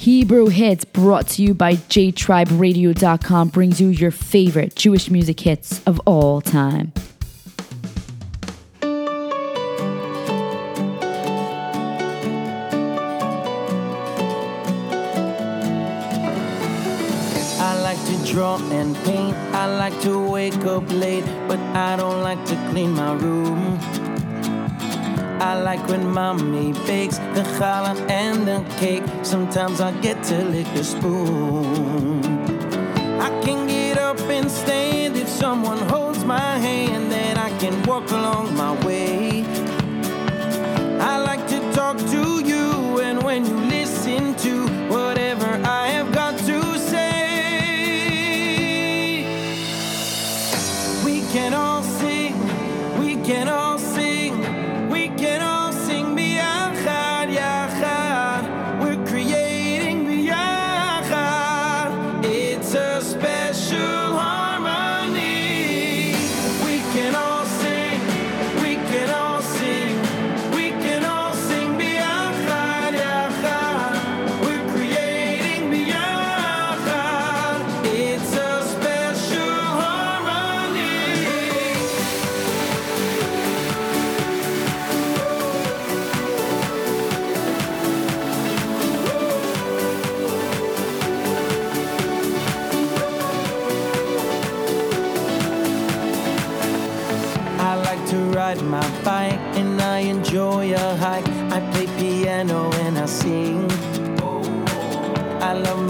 Hebrew Hits, brought to you by JTribeRadio.com, brings you your favorite Jewish music hits of all time. I like to draw and paint. I like to wake up late, but I don't like to clean my room. I like when mommy bakes the challah and the cake. Sometimes I get to lick the spoon. I can get up and stand if someone holds my hand, then I can walk along my way. I like to talk to you, and when you listen to whatever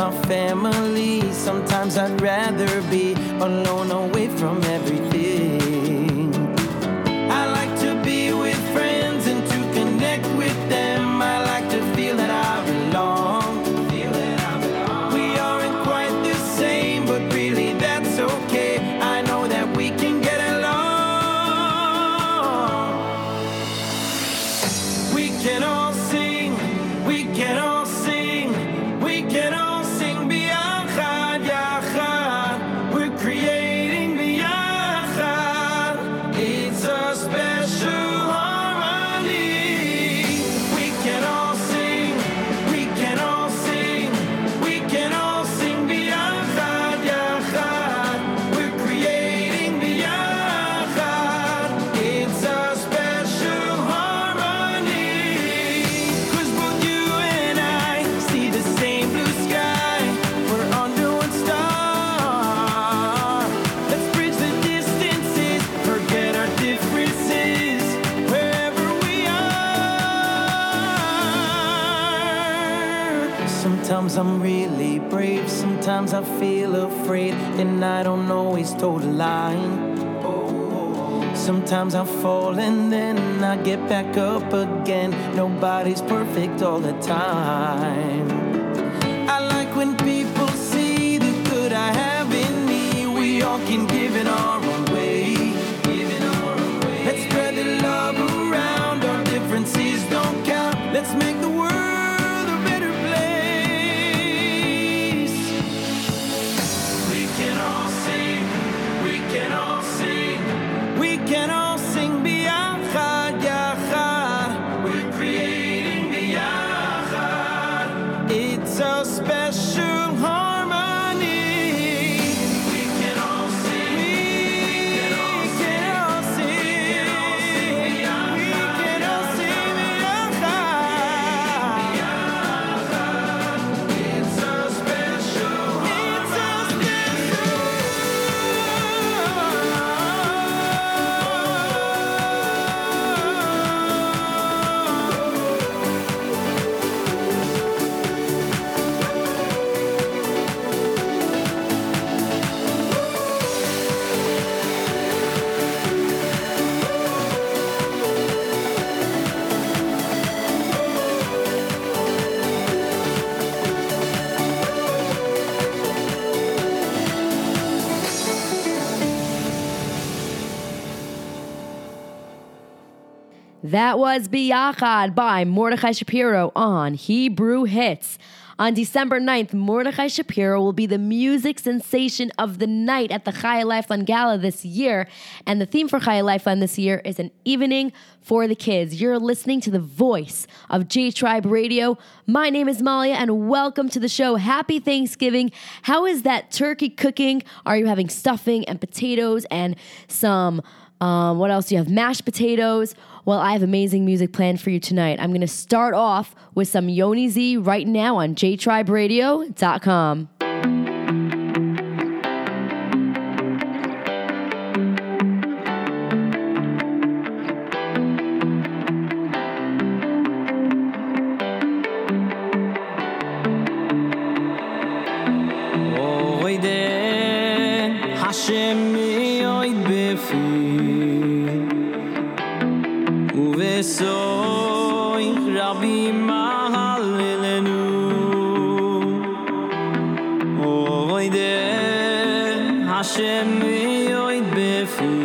my family. Sometimes I'd rather be alone, away from everything. Sometimes I'm really brave, sometimes I feel afraid, and I don't always toe the line. Sometimes I fall and then I get back up again. Nobody's perfect all the time. I like when people see the good I have in me. We all can give it our That was Biyachad by Mordechai Shapiro on Hebrew Hits. On December 9th, Mordechai Shapiro will be the music sensation of the night at the Chai Lifeline Gala this year. And the theme for Chai Lifeline this year is an evening for the kids. You're listening to the voice of J Tribe Radio. My name is Malia, and welcome to the show. Happy Thanksgiving. How is that turkey cooking? Are you having stuffing and potatoes and some? Um, what else do you have? Mashed potatoes. Well, I have amazing music planned for you tonight. I'm going to start off with some Yoni Z right now on jtriberadio.com. Hashem yoid befi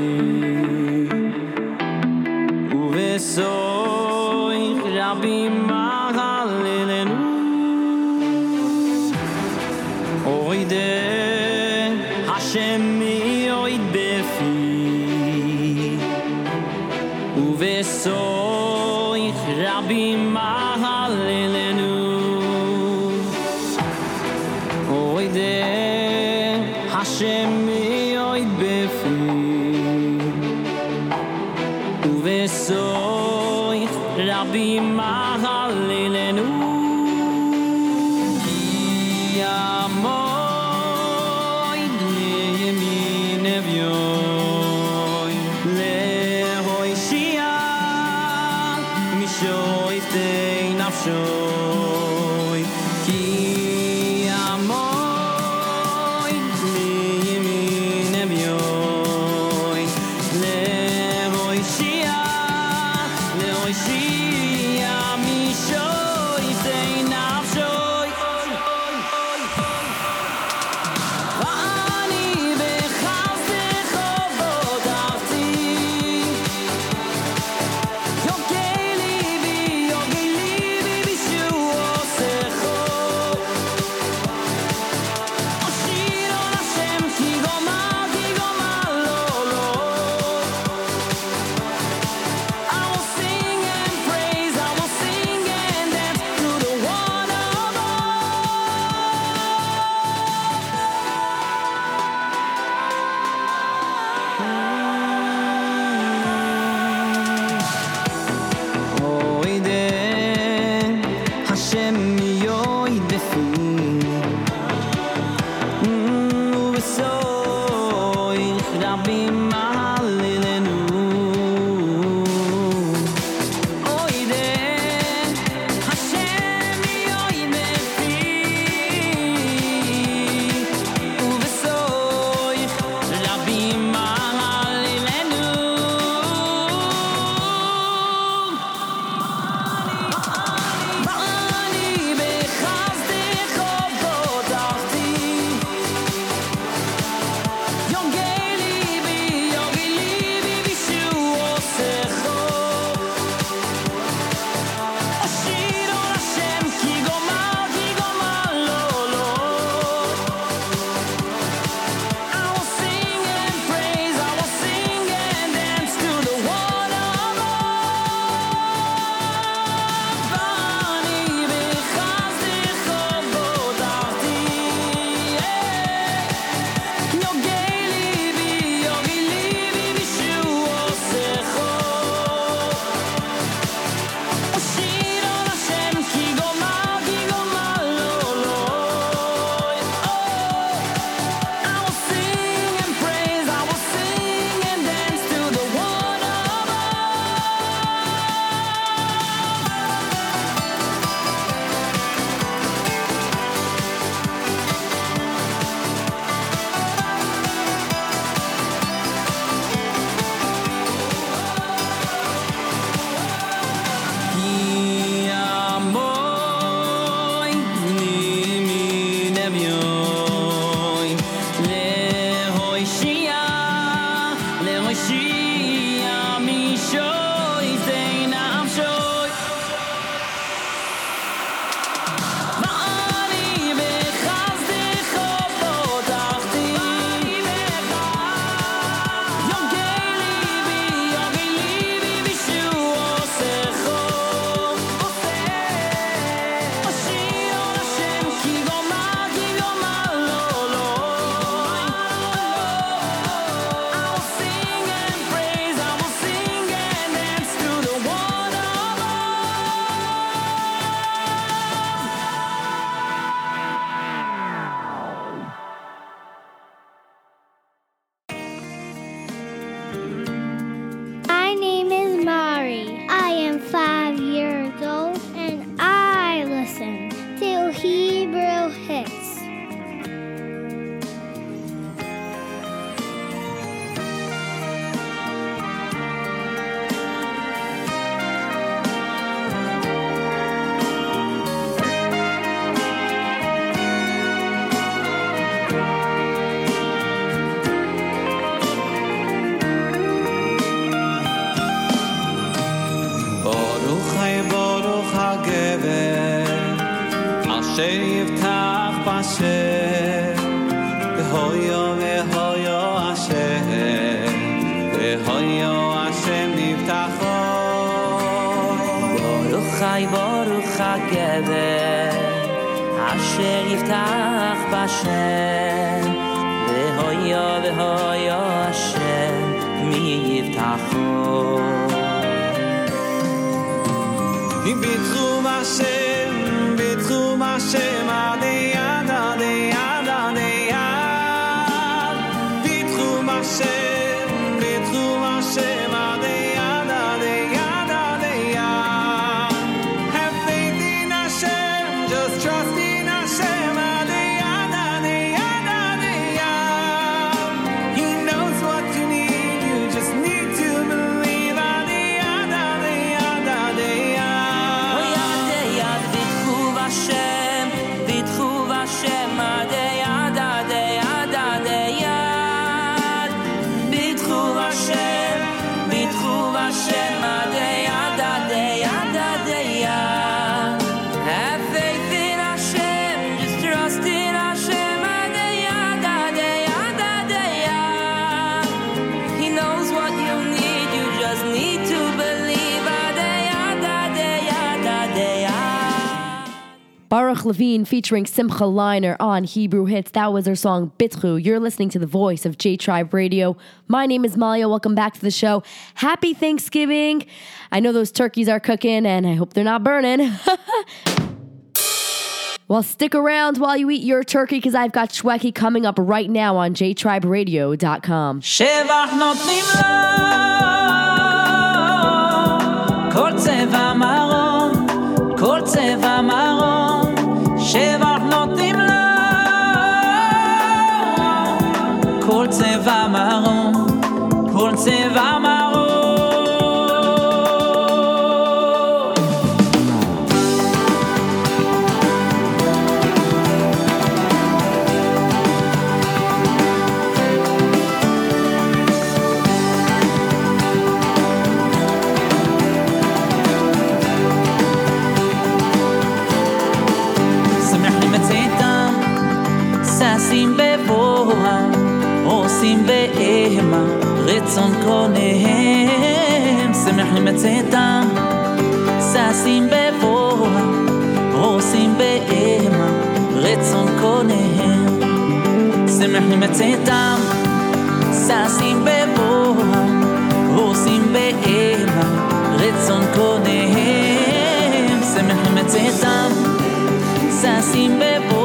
Levine featuring Simcha Leiner on Hebrew Hits. That was their song Bitru. You're listening to the voice of J Tribe Radio. My name is Malia. Welcome back to the show. Happy Thanksgiving. I know those turkeys are cooking and I hope they're not burning. well, stick around while you eat your turkey because I've got Shweki coming up right now on jtriberadio.com. Shiva. עושים בהמה, רצון קוניהם. שמחים בצאתם, ששים בבואם, עושים בהמה, רצון קוניהם. שמחים בצאתם, ששים בבואם, עושים בהמה, רצון קוניהם. שמחים בצאתם, ששים בבור,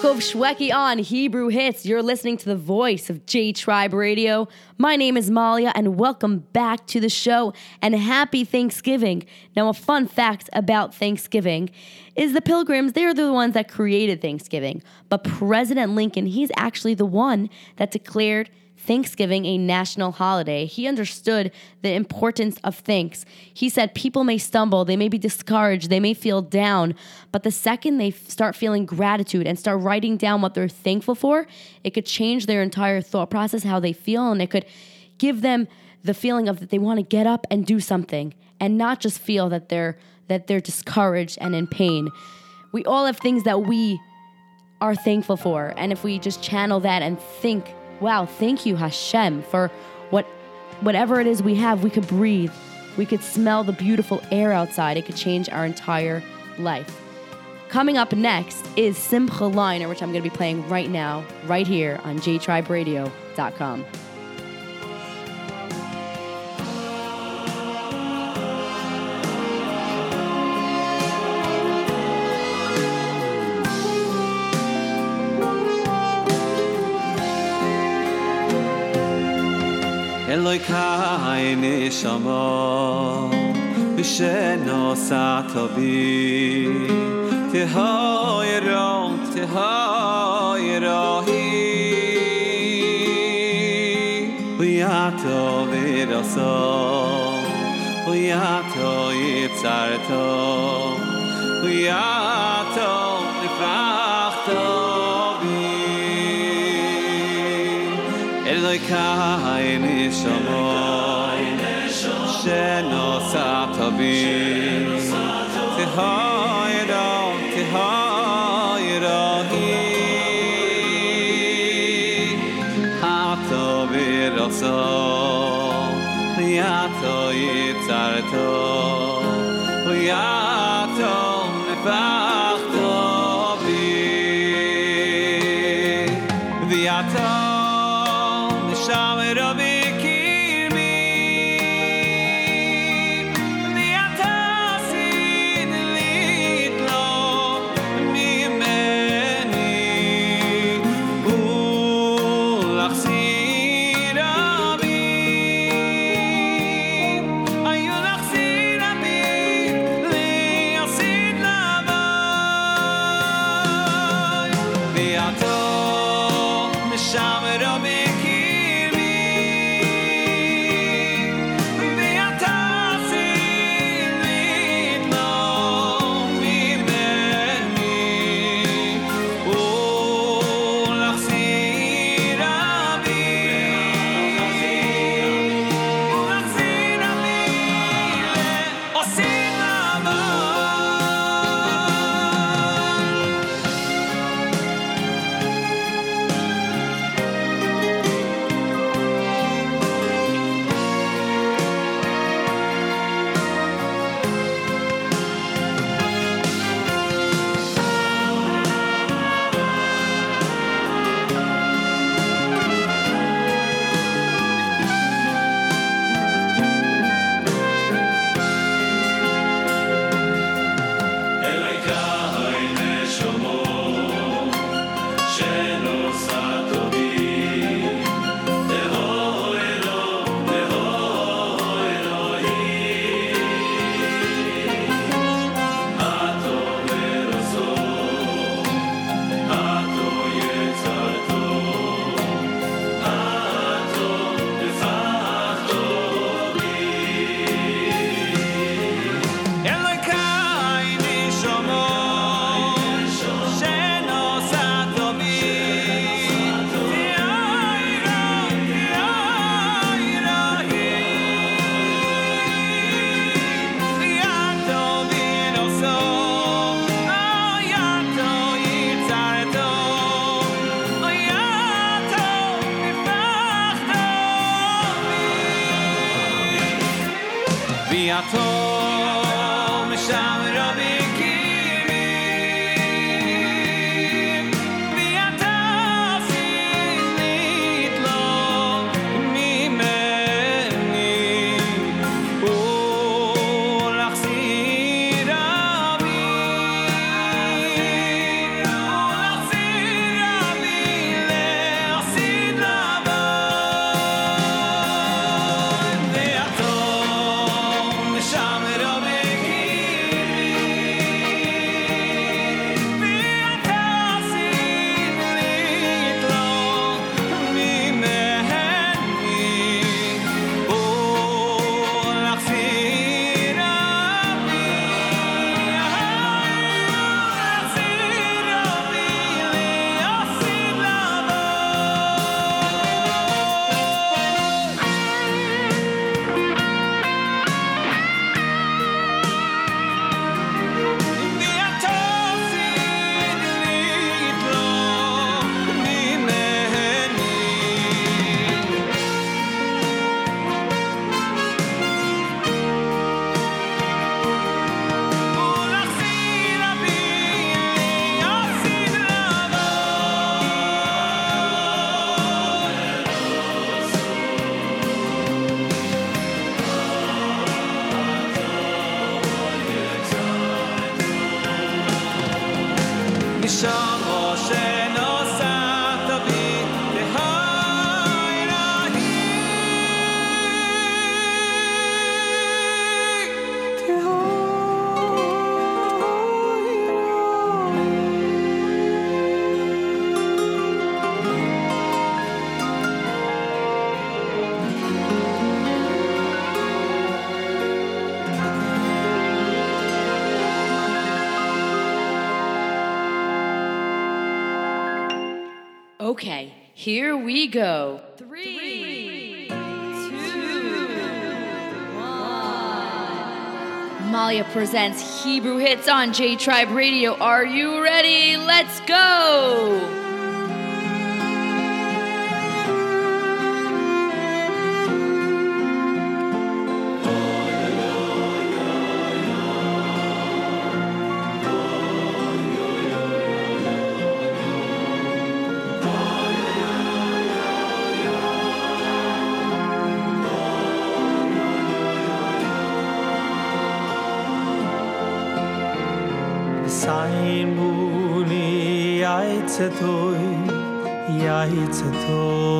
Yaakov Shweki on Hebrew Hits. You're listening to the voice of J Tribe Radio. My name is Malia, and welcome back to the show. And happy Thanksgiving. Now, a fun fact about Thanksgiving is the Pilgrims, they're the ones that created Thanksgiving. But President Lincoln, he's actually the one that declared Thanksgiving a national holiday. He understood the importance of thanks. He said people may stumble, they may be discouraged, they may feel down, but the second they start feeling gratitude and start writing down what they're thankful for, it could change their entire thought process, how they feel, and it could give them the feeling of that they want to get up and do something and not just feel that they're that they're discouraged and in pain. We all have things that we are thankful for. And if we just channel that and think, wow, thank you, Hashem, for what whatever it is we have, we could breathe. We could smell the beautiful air outside. It could change our entire life. Coming up next is Simcha Leiner, which I'm going to be playing right now, right here on jtriberadio.com. אלוי קאי נשמו 니 쇼바 תהוי רום תהוי 사트 ויאטו 테 ויאטו יצרתו ויאטו 하이 בי אלוי קאי 什么？Okay, here we go. Three two, one. Malia presents Hebrew Hits on J Tribe Radio. Are you ready? Let's go! זאת אוי יאי צתא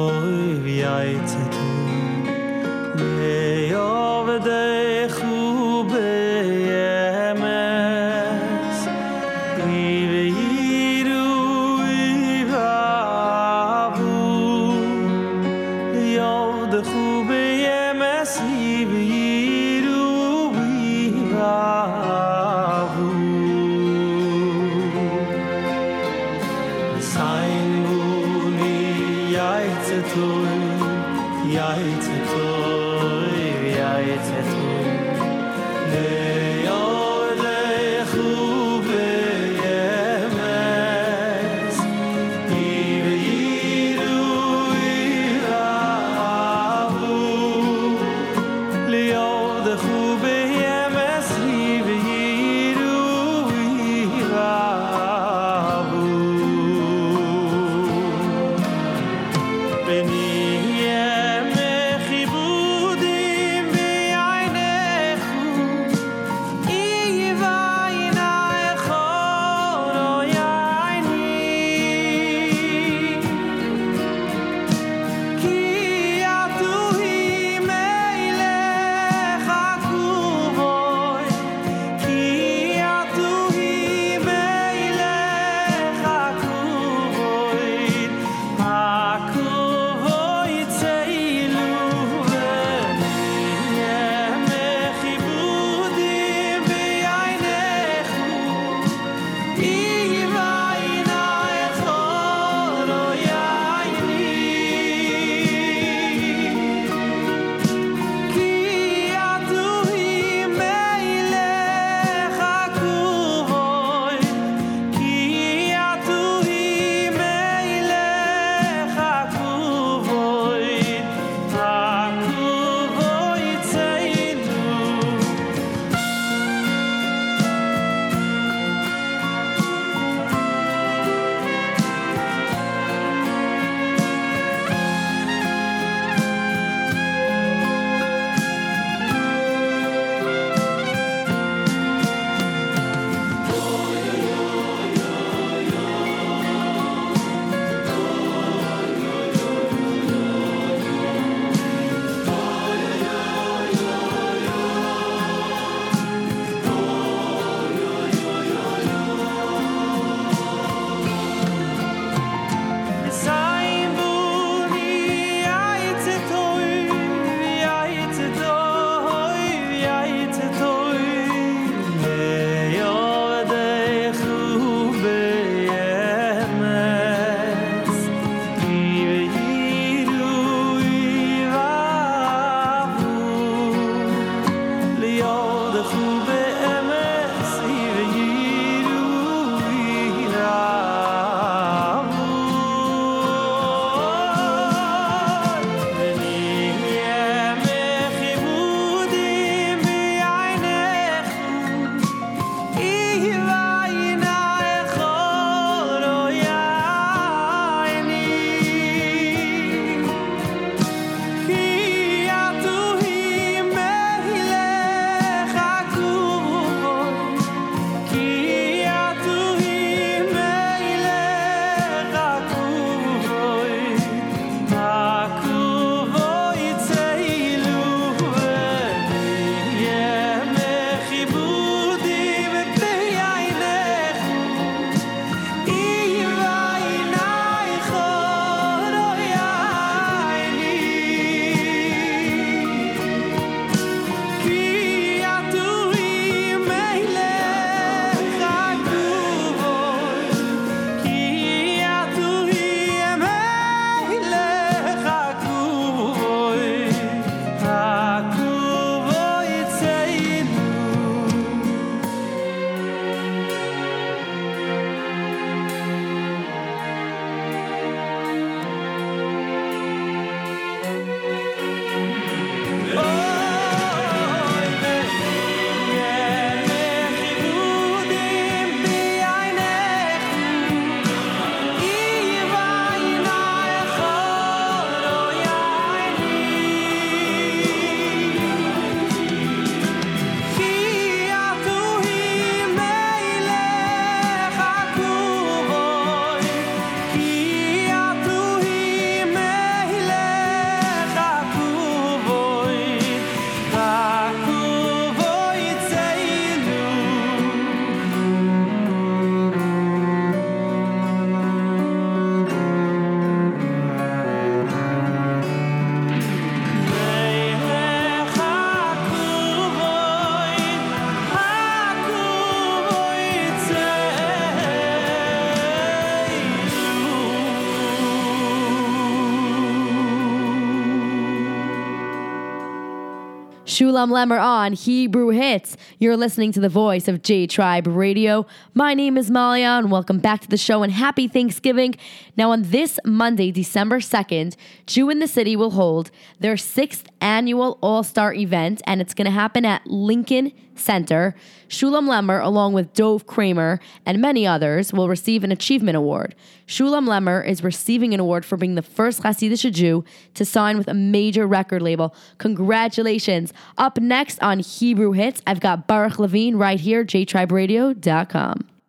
Shulem Lemmer on Hebrew Hits. You're listening to the voice of J Tribe Radio. My name is Malia, and welcome back to the show and happy Thanksgiving. Now, on this Monday, December 2nd, Jew in the City will hold their sixth annual All Star event, and it's going to happen at Lincoln Center. Shulem Lemmer, along with Dove Kramer and many others, will receive an Achievement Award. Shulem Lemmer is receiving an award for being the first Hasidic Jew to sign with a major record label. Congratulations. Up next on Hebrew Hits, I've got Baruch Levine right here, jtriberadio.com.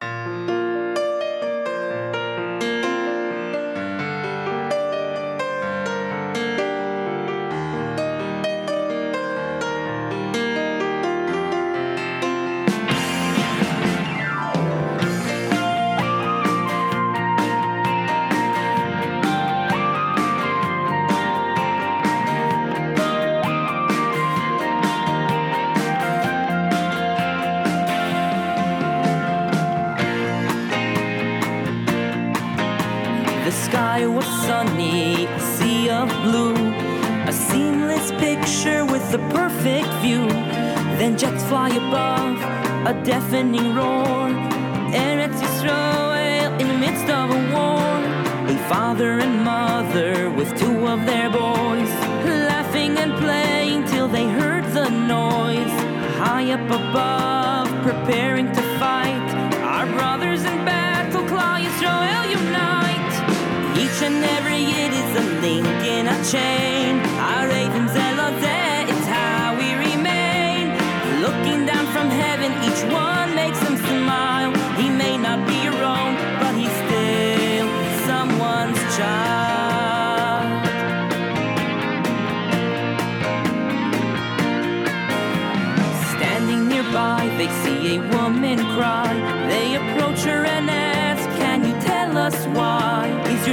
Each and every yid is a link in a chain. Our ravens elazeh, it's how we remain. Looking down from heaven, each one makes them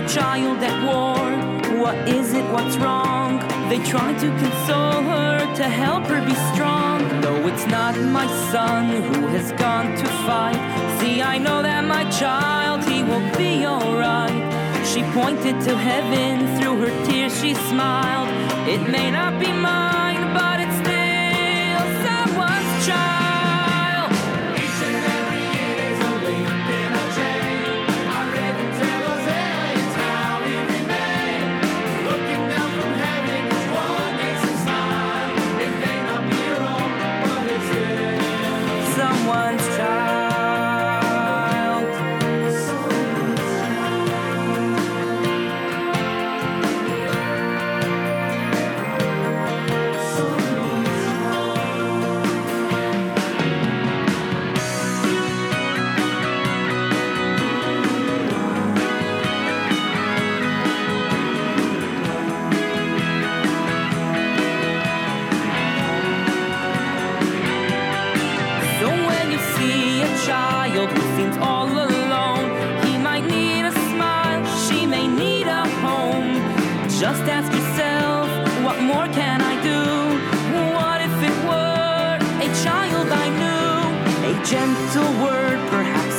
child at war? What is it? What's wrong? They try to console her, to help her be strong. No, it's not my son who has gone to fight. See, I know that my child, he will be alright. She pointed to heaven, through her tears she smiled. It may not be mine,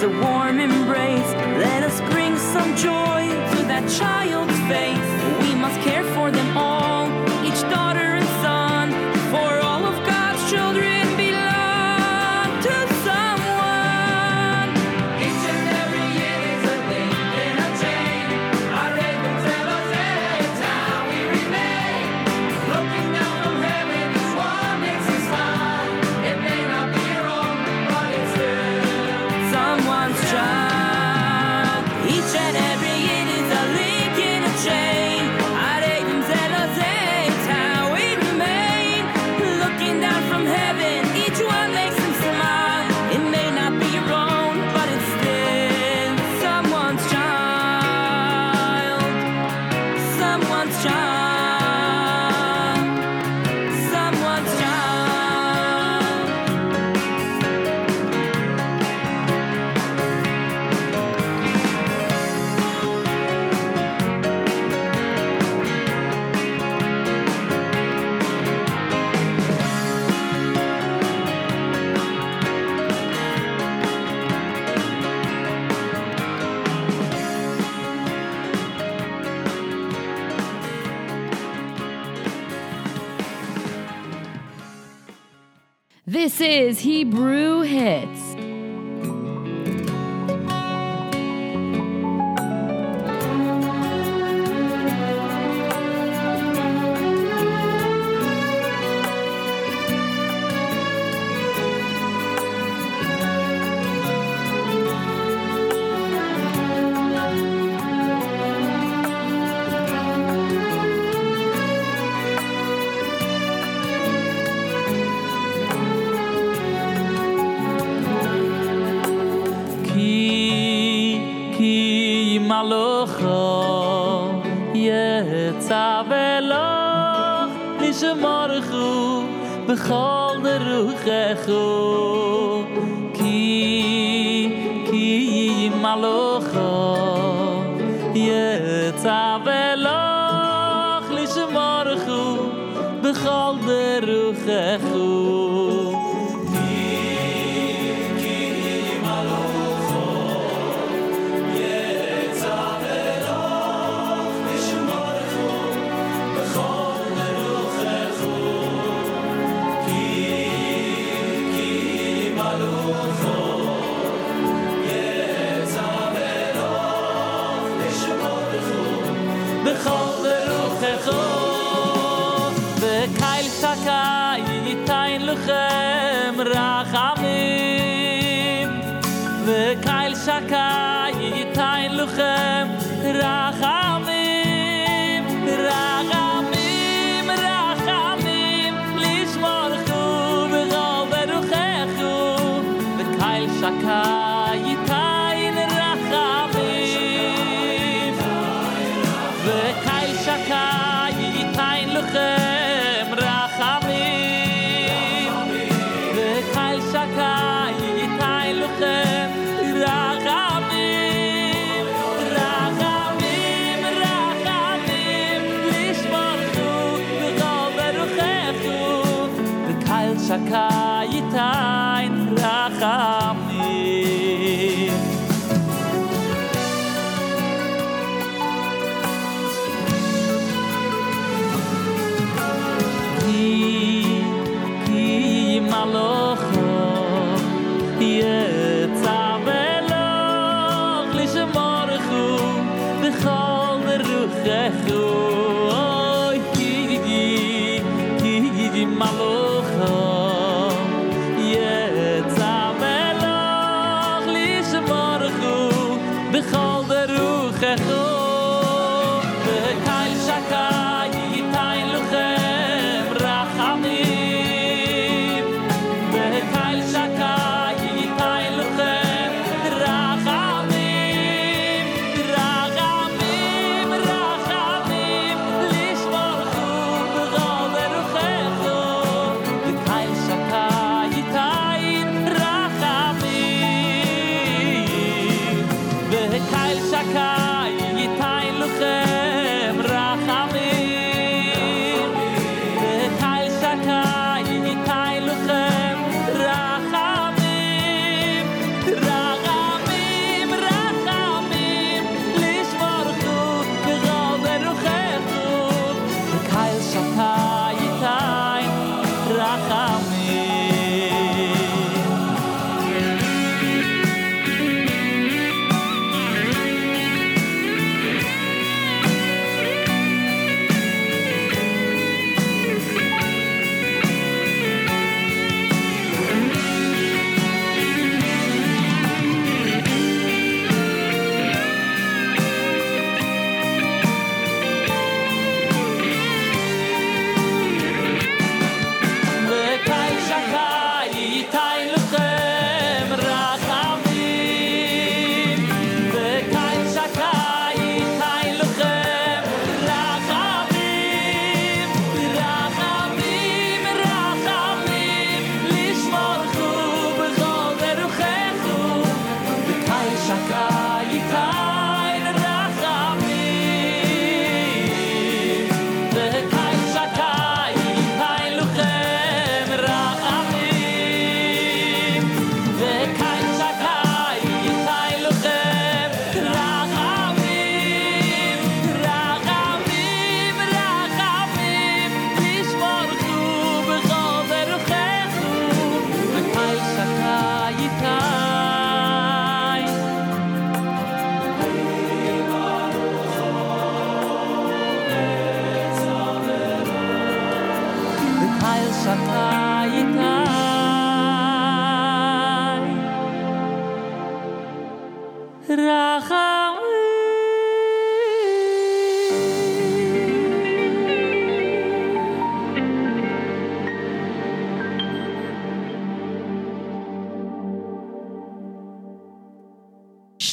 a warm embrace. Let us bring some joy to that child's face. This is Hebrew Hits. בכל דרוך אחו כי, כי ימלוכו יצא ולוך לשמורכו בכל דרוך איכו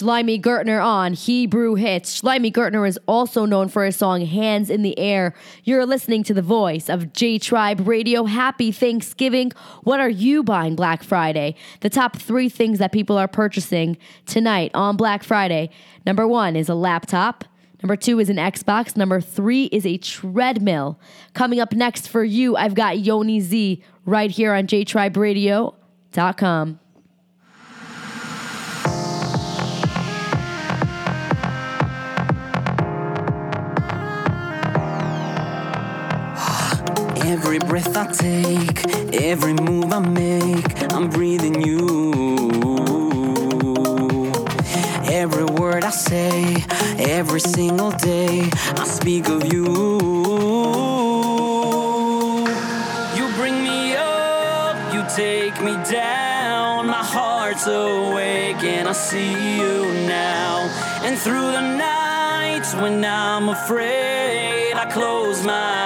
Shloime Gertner on Hebrew Hits. Shloime Gertner is also known for his song Hands in the Air. You're listening to the voice of J Tribe Radio. Happy Thanksgiving. What are you buying Black Friday? The top three things that people are purchasing tonight on Black Friday. Number one is a laptop. Number two is an Xbox. Number three is a treadmill. Coming up next for you, I've got Yoni Z right here on jtriberadio.com. Every breath I take, every move I make, I'm breathing you. Every word I say, every single day, I speak of you. You bring me up, you take me down. My heart's awake and I see you now. And through the nights when I'm afraid, I close my eyes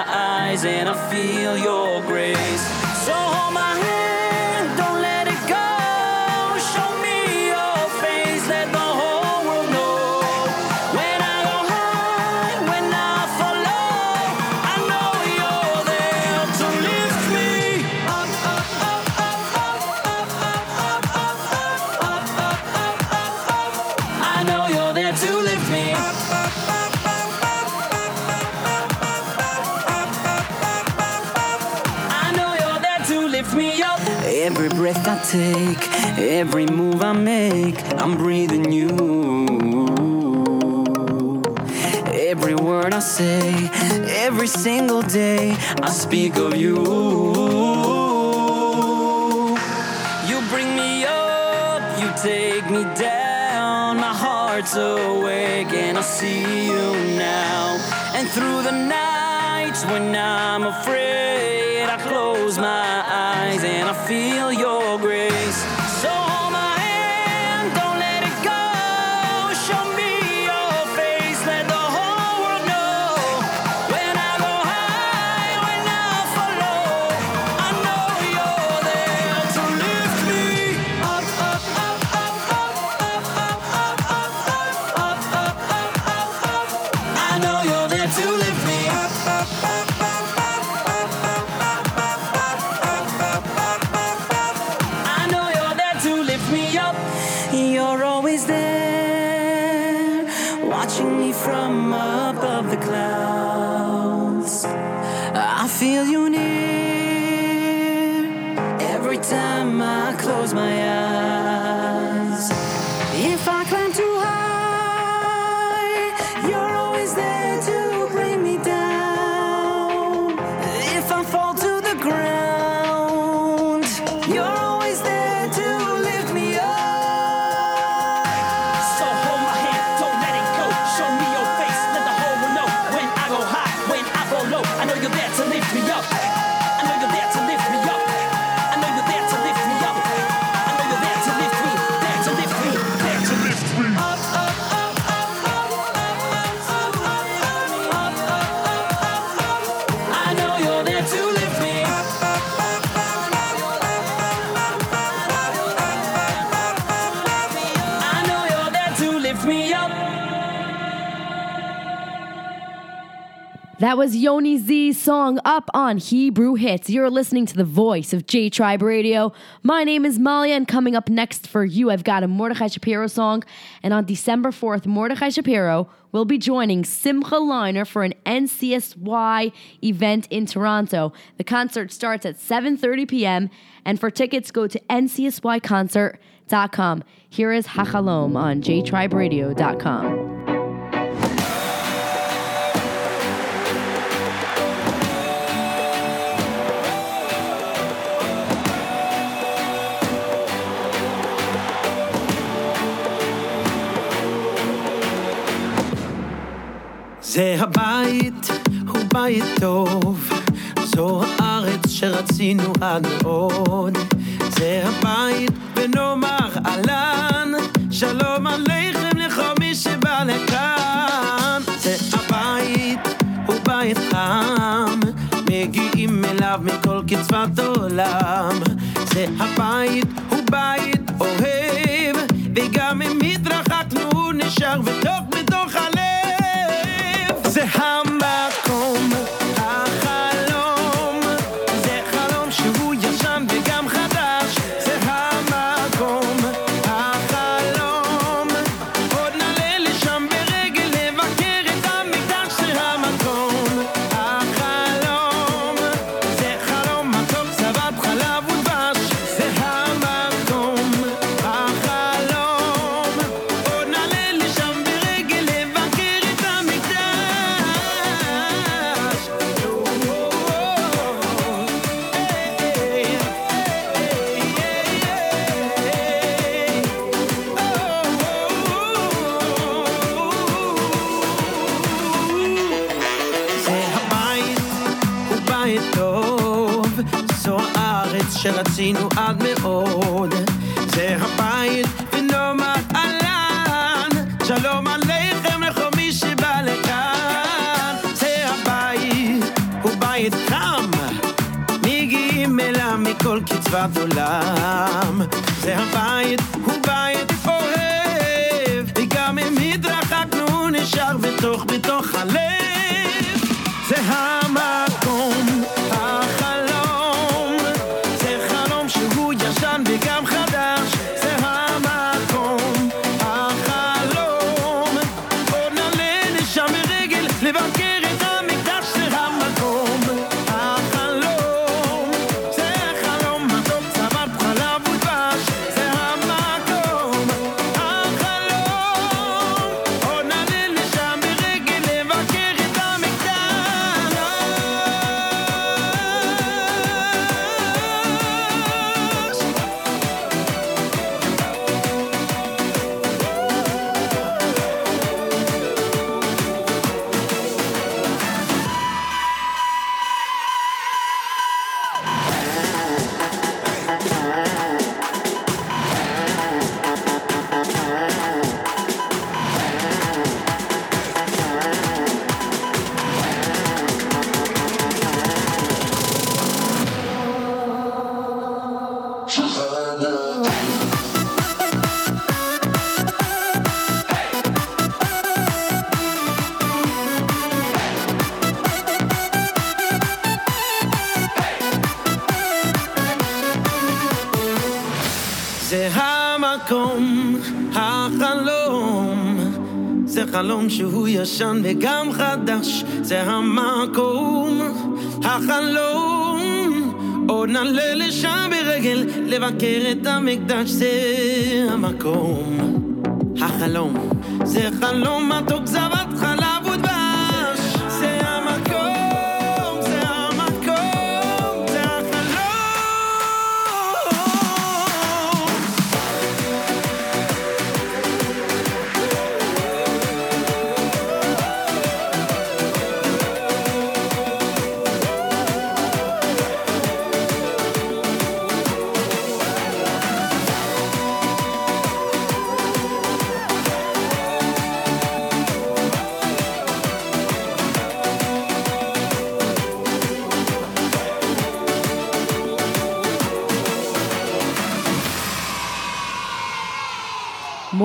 and I feel your grace. Take, every move I make, I'm breathing you. Every word I say, every single day, I speak of you. You bring me up, you take me down. My heart's awake and I see you now. And through the nights when I'm afraid, I close my eyes and I feel your That was Yoni Z's song Up on Hebrew Hits. You're listening to the voice of J Tribe Radio. My name is Malia, and coming up next for you, I've got a Mordechai Shapiro song. And on December 4th, Mordechai Shapiro will be joining Simcha Leiner for an NCSY event in Toronto. The concert starts at 7:30 p.m. and for tickets go to ncsyconcert.com. Here is Hachalom on jtriberadio.com. זה הבית, הוא בית טוב, זו הארץ שרצינו עד מאוד. זה הבית, ונאמר אהלן, שלום עליכם לכל מי שבא לכאן. זה הבית, הוא בית חם, מגיעים אליו מכל קצוות עולם. זה הבית, הוא בית אוהב, וגם אם התרחקנו נשאר בתוך בתוך הלב Ze gaan מכל קצוות עולם. זה הבית, הוא בית אוהב, וגם אם התרחקנו נשאר בתוך בתוך הלב. זה המקום, החלום, זה חלום שהוא ישן וגם חדש. שהוא ישן וגם חדש, זה המקום, החלום, עוד נעלה לשם ברגל לבקר את המקדש, זה המקום, החלום, זה חלום מתוק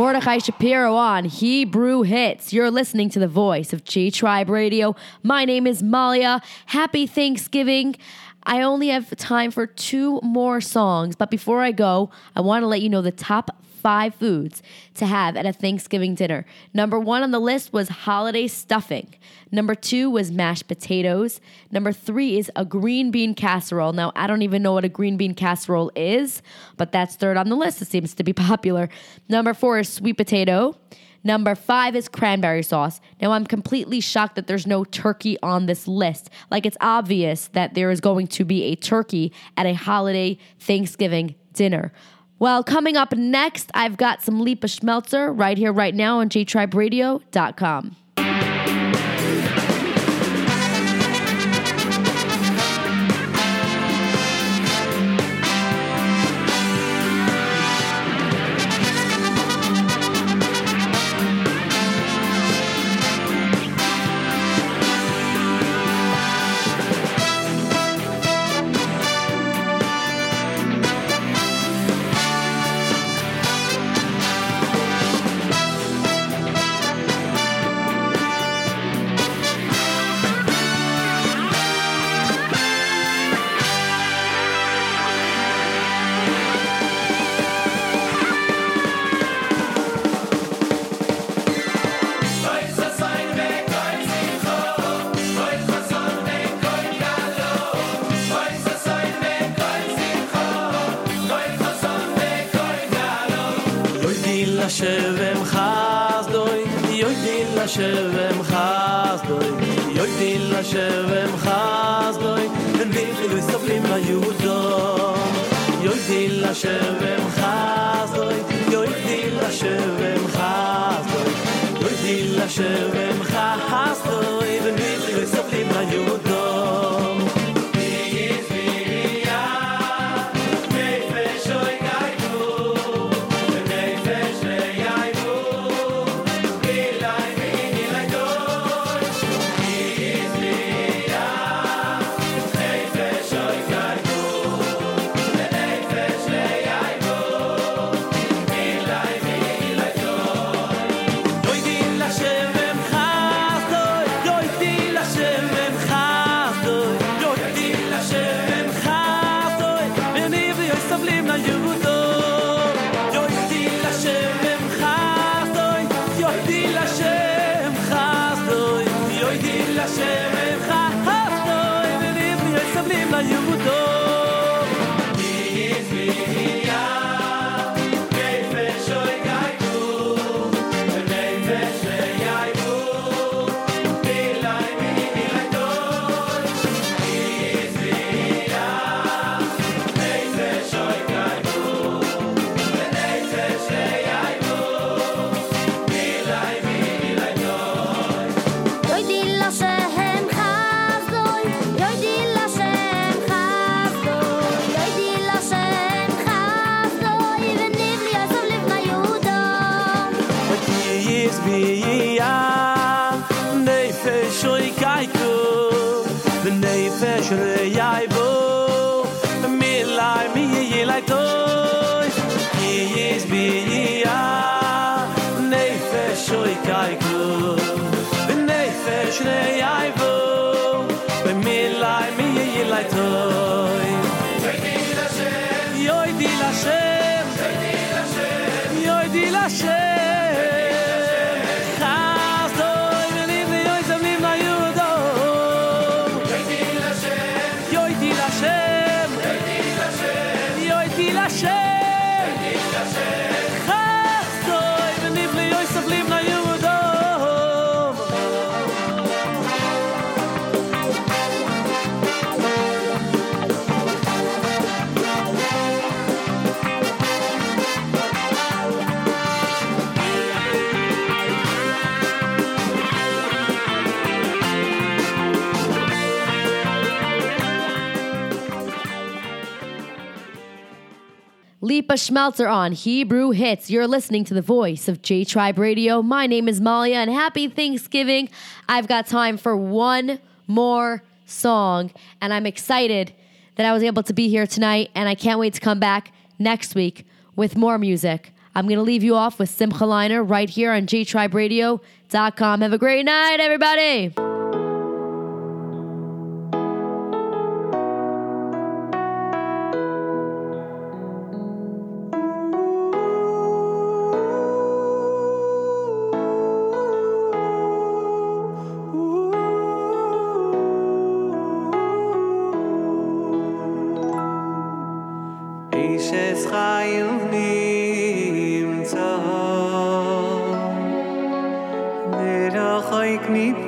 Mordechai Shapiro on Hebrew Hits. You're listening to the voice of J Tribe Radio. My name is Malia. Happy Thanksgiving. I only have time for two more songs, but before I go, I want to let you know the top five foods to have at a Thanksgiving dinner. Number one on the list was holiday stuffing. Number two was mashed potatoes. Number three is a green bean casserole. Now, I don't even know what a green bean casserole is, but that's third on the list. It seems to be popular. Number four is sweet potato. Number five is cranberry sauce. Now, I'm completely shocked that there's no turkey on this list. Like, it's obvious that there is going to be a turkey at a holiday Thanksgiving dinner. Well, coming up next, I've got some Lipa Schmeltzer right here, right now on jtriberadio.com. shevem chasdoi yoy di la shevem chasdoi en vi vi soflim la yudo yoy di la shevem chasdoi yoy di la shevem chasdoi yoy di la shevem chasdoi Lipa Schmeltzer on Hebrew Hits. You're listening to the voice of J Tribe Radio. My name is Malia, and happy Thanksgiving. I've got time for one more song, and I'm excited that I was able to be here tonight, and I can't wait to come back next week with more music. I'm going to leave you off with Simcha Leiner right here on jtriberadio.com. Have a great night, everybody. שס חיים נמצא דרך היק ניפה